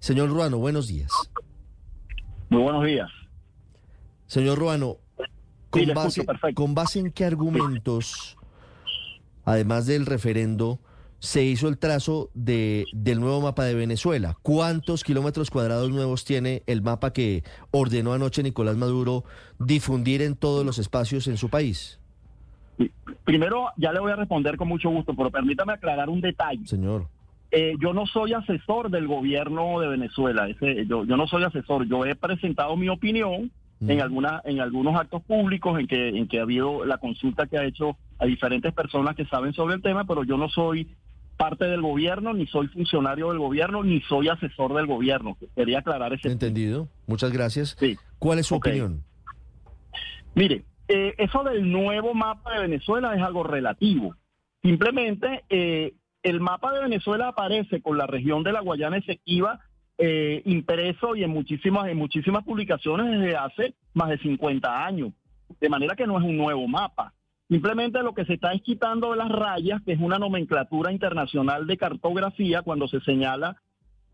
Señor Ruano, buenos días. Muy buenos días. Señor Ruano, con, Sí, base, escucho, perfecto. ¿con base en qué argumentos, además del referendo, se hizo el trazo de, del nuevo mapa de Venezuela? ¿Cuántos kilómetros cuadrados nuevos tiene el mapa que ordenó anoche Nicolás Maduro difundir en todos los espacios en su país? Primero, ya le voy a responder con mucho gusto, pero permítame aclarar un detalle. Señor. Eh, yo no soy asesor del gobierno de Venezuela. Ese, yo, yo no soy asesor. Yo he presentado mi opinión en, Mm. alguna, en algunos actos públicos en que, en que ha habido la consulta que ha hecho a diferentes personas que saben sobre el tema, pero yo no soy parte del gobierno, ni soy funcionario del gobierno, ni soy asesor del gobierno. Quería aclarar ese Entendido. Muchas gracias. Sí. ¿Cuál es su opinión? Mire, eh, eso del nuevo mapa de Venezuela es algo relativo. Simplemente eh, el mapa de Venezuela aparece con la región de la Guayana Esequiba eh, impreso y en muchísimas, en muchísimas publicaciones desde hace más de 50 años. De manera que no es un nuevo mapa. Simplemente lo que se está es quitando de las rayas, que es una nomenclatura internacional de cartografía, cuando se señala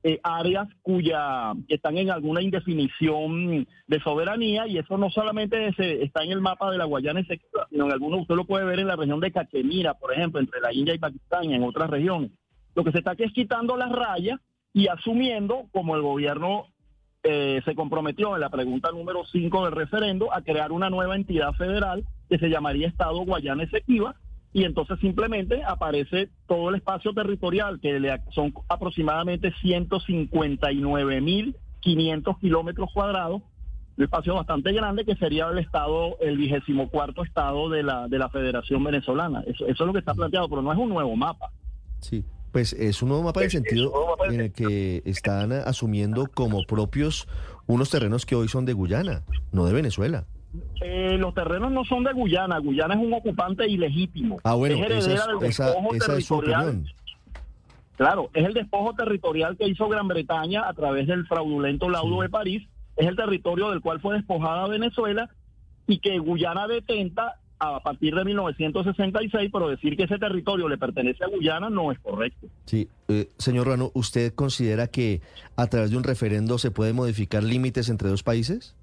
eh, áreas cuya que están en alguna indefinición de soberanía y eso no solamente se- está en el mapa de la Guayana Esequiba, sino en algunos usted lo puede ver en la región de Cachemira, por ejemplo, entre la India y Pakistán y en otras regiones. Lo que se está aquí es quitando las rayas y asumiendo, como el gobierno eh, se comprometió en la pregunta número 5 del referendo, a crear una nueva entidad federal que se llamaría Estado Guayana Esequiba, y entonces simplemente aparece todo el espacio territorial, que son aproximadamente 159.500 kilómetros cuadrados, un espacio bastante grande que sería el estado, el vigésimo cuarto estado de la, de la Federación Venezolana. Eso, eso es lo que está planteado, pero no es un nuevo mapa. Sí, pues es un nuevo mapa en el sentido en el que están asumiendo como propios unos terrenos que hoy son de Guyana, no de Venezuela. Eh, los terrenos no son de Guyana, Guyana es un ocupante ilegítimo. Ah, bueno, es esa heredera es, del despojo esa es su territorial. opinión. Claro, es el despojo territorial que hizo Gran Bretaña a través del fraudulento laudo Sí. de París. Es el territorio del cual fue despojada Venezuela y que Guyana detenta a partir de 1966, pero decir que ese territorio le pertenece a Guyana no es correcto. Sí, eh, señor Rano, ¿usted considera que a través de un referendo se puede modificar límites entre dos países?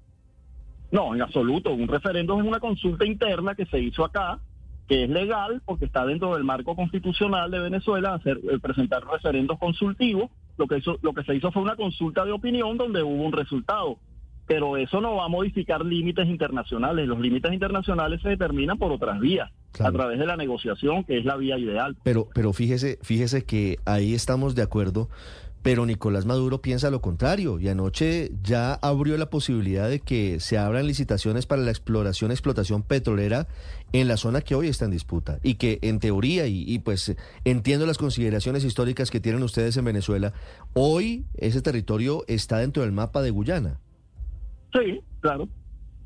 No, en absoluto. Un referéndum es una consulta interna que se hizo acá, que es legal porque está dentro del marco constitucional de Venezuela hacer eh, presentar referendos consultivos. Lo que hizo, lo que se hizo fue una consulta de opinión donde hubo un resultado. Pero eso no va a modificar límites internacionales. Los límites internacionales se determinan por otras vías, Claro. a través de la negociación, que es la vía ideal. Pero, pero fíjese, fíjese que ahí estamos de acuerdo, pero Nicolás Maduro piensa lo contrario y anoche ya abrió la posibilidad de que se abran licitaciones para la exploración, explotación petrolera en la zona que hoy está en disputa y que en teoría y, y pues entiendo las consideraciones históricas que tienen ustedes en Venezuela, hoy ese territorio está dentro del mapa de Guyana. Sí, claro.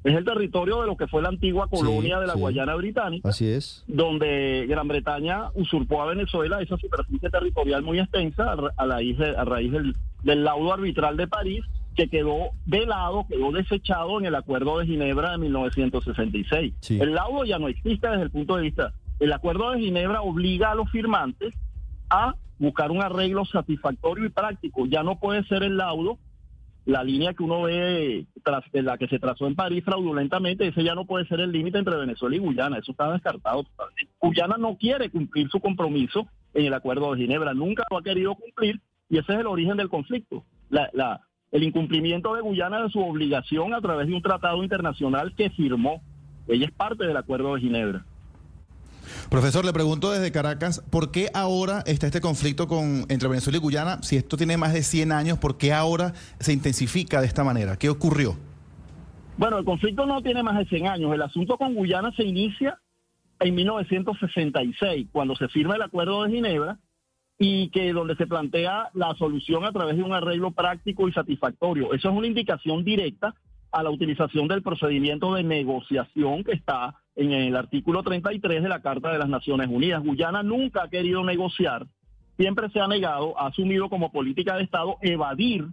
Es el territorio de lo que fue la antigua colonia Sí, de la sí. Guayana Británica. Así es. donde Gran Bretaña usurpó a Venezuela esa superficie territorial muy extensa a, ra- a raíz, de- a raíz del, del laudo arbitral de París, que quedó velado, quedó desechado en el Acuerdo de Ginebra de 1966. Sí. El laudo ya no existe desde el punto de vista. El Acuerdo de Ginebra obliga a los firmantes a buscar un arreglo satisfactorio y práctico. Ya no puede ser el laudo la línea que uno ve tras la que se trazó en París fraudulentamente, ese ya no puede ser el límite entre Venezuela y Guyana, eso está descartado totalmente. Guyana no quiere cumplir su compromiso en el Acuerdo de Ginebra, nunca lo ha querido cumplir y ese es el origen del conflicto. La, la, el incumplimiento de Guyana de su obligación a través de un tratado internacional que firmó. Ella es parte del Acuerdo de Ginebra. Profesor, le pregunto desde Caracas, ¿por qué ahora está este conflicto con, entre Venezuela y Guyana? Si esto tiene más de 100 años, ¿por qué ahora se intensifica de esta manera? ¿Qué ocurrió? Bueno, el conflicto no tiene más de 100 años. El asunto con Guyana se inicia en 1966, cuando se firma el Acuerdo de Ginebra y que donde se plantea la solución a través de un arreglo práctico y satisfactorio. Eso es una indicación directa a la utilización del procedimiento de negociación que está en el artículo 33 de la Carta de las Naciones Unidas. Guyana nunca ha querido negociar, siempre se ha negado, ha asumido como política de Estado evadir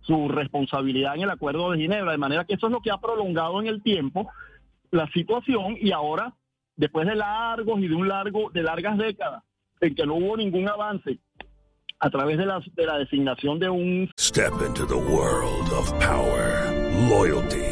su responsabilidad en el Acuerdo de Ginebra, de manera que eso es lo que ha prolongado en el tiempo la situación y ahora, después de largos y de un largo, de largas décadas en que no hubo ningún avance a través de la, de la designación de un... Step into the world of power, loyalty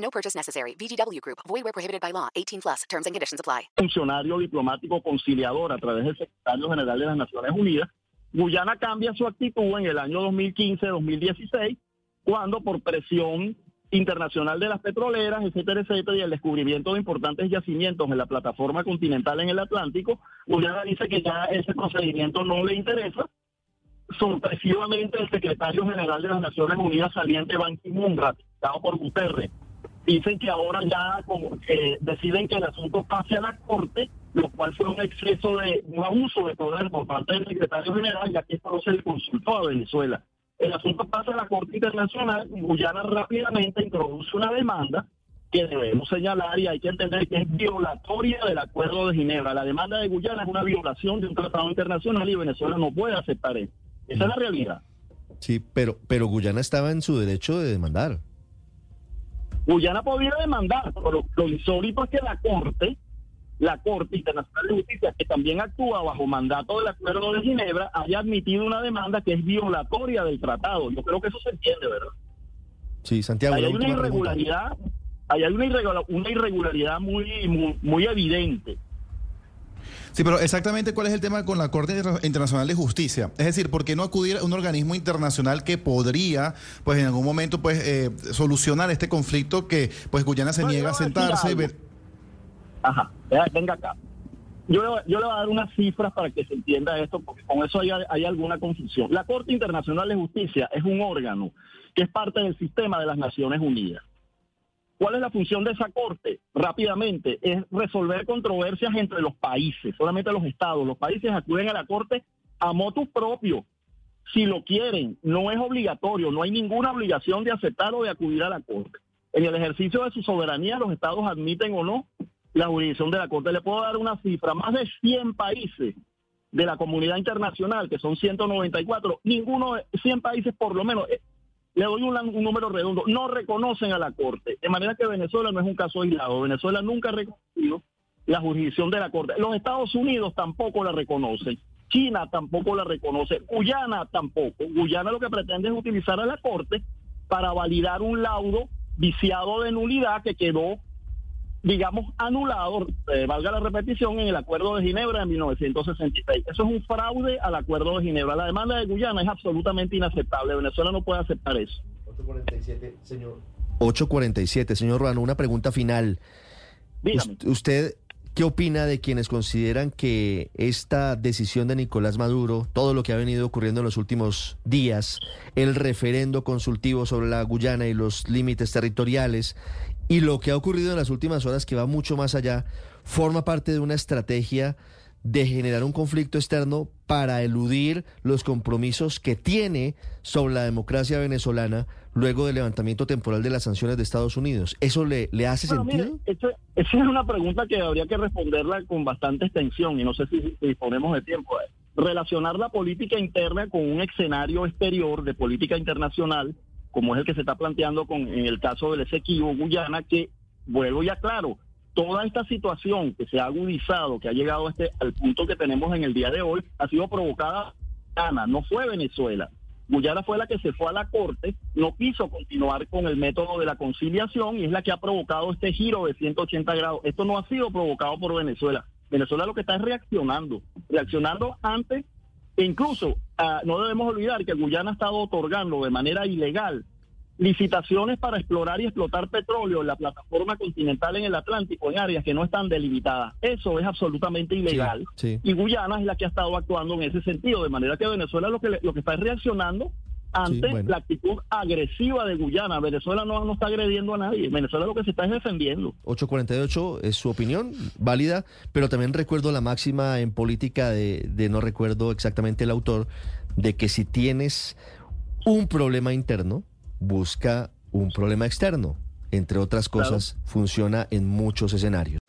No purchase necessary. VGW Group. Void where prohibited by law. 18 plus. Terms and conditions apply. funcionario diplomático conciliador a través del secretario general de las Naciones Unidas, Guyana cambia su actitud en el año 2015-2016, cuando por presión internacional de las petroleras, etcétera, etcétera, y el descubrimiento de importantes yacimientos en la plataforma continental en el Atlántico, Guyana dice que ya ese procedimiento no le interesa. Sorpresivamente, el secretario general de las Naciones Unidas saliente Ban Ki-moon, ratificado por Guterres, dicen que ahora ya como que deciden que el asunto pase a la Corte, lo cual fue un exceso de un abuso de poder por parte del secretario general, ya que esto se le consultó a Venezuela. El asunto pasa a la Corte Internacional Guyana rápidamente introduce una demanda que debemos señalar y hay que entender que es violatoria del Acuerdo de Ginebra. La demanda de Guyana es una violación de un tratado internacional y Venezuela no puede aceptar eso. Esa es la realidad. Sí, pero, pero Guyana estaba en su derecho de demandar. Guyana podía demandar, pero lo, insólito es que la Corte, la Corte Internacional de Justicia, que también actúa bajo mandato del Acuerdo de Ginebra, haya admitido una demanda que es violatoria del tratado. Yo creo que eso se entiende, ¿verdad? Sí, Santiago. Ahí hay una irregularidad, ahí hay una irregula- una irregularidad muy, muy, muy evidente. Sí, pero exactamente cuál es el tema con la Corte Inter- Internacional de Justicia. Es decir, ¿por qué no acudir a un organismo internacional que podría, pues en algún momento, pues eh, solucionar este conflicto que, pues Guyana se No, niega a sentarse? ver- Ajá, venga acá. Yo le, voy- yo le voy a dar unas cifras para que se entienda esto, porque con eso hay, hay alguna confusión. La Corte Internacional de Justicia es un órgano que es parte del sistema de las Naciones Unidas. ¿Cuál es la función de esa corte? Rápidamente, es resolver controversias entre los países, solamente los estados. Los países acuden a la corte a motus propio. Si lo quieren, no es obligatorio, no hay ninguna obligación de aceptar o de acudir a la corte. En el ejercicio de su soberanía, los estados admiten o no la jurisdicción de la corte. Le puedo dar una cifra, más de 100 países de la comunidad internacional, que son 194, ninguno, de 100 países por lo menos, eh, le doy un, número redondo, no reconocen a la Corte. De manera que Venezuela no es un caso aislado. Venezuela nunca ha reconocido la jurisdicción de la Corte. Los Estados Unidos tampoco la reconocen. China tampoco la reconoce. Guyana tampoco. Guyana lo que pretende es utilizar a la Corte para validar un laudo viciado de nulidad que quedó, digamos, anulado, eh, valga la repetición, en el Acuerdo de Ginebra de 1966. Eso es un fraude al Acuerdo de Ginebra. La demanda de Guyana es absolutamente inaceptable. Venezuela no puede aceptar eso. 847, señor. 847, señor Ruano, una pregunta final. Dígame. Us- ¿Usted qué opina de quienes consideran que esta decisión de Nicolás Maduro, todo lo que ha venido ocurriendo en los últimos días, el referendo consultivo sobre la Guyana y los límites territoriales, y lo que ha ocurrido en las últimas horas, que va mucho más allá, forma parte de una estrategia de generar un conflicto externo para eludir los compromisos que tiene sobre la democracia venezolana luego del levantamiento temporal de las sanciones de Estados Unidos. ¿Eso le, le hace Bueno, mire, sentido? esa esa es una pregunta que habría que responderla con bastante extensión y no sé si, si disponemos de tiempo. Relacionar la política interna con un escenario exterior de política internacional, como es el que se está planteando con, en el caso del Esequibo, Guyana, que, vuelvo ya claro, toda esta situación que se ha agudizado, que ha llegado este, al punto que tenemos en el día de hoy, ha sido provocada Guyana, no fue Venezuela. Guyana fue la que se fue a la corte, no quiso continuar con el método de la conciliación y es la que ha provocado este giro de 180 grados. Esto no ha sido provocado por Venezuela. Venezuela lo que está es reaccionando, reaccionando ante, e incluso ah, no debemos olvidar que Guyana ha estado otorgando de manera ilegal licitaciones para explorar y explotar petróleo en la plataforma continental en el Atlántico en áreas que no están delimitadas. Eso es absolutamente ilegal. sí. Y Guyana es la que ha estado actuando en ese sentido, de manera que Venezuela lo que, le- lo que está es reaccionando ante Sí, bueno. la actitud agresiva de Guyana. Venezuela no, no está agrediendo a nadie. Venezuela lo que se está es defendiendo. 848 es su opinión, válida, pero también recuerdo la máxima en política de, de no recuerdo exactamente el autor, de que si tienes un problema interno, busca un problema externo. Entre otras cosas, funciona en muchos escenarios.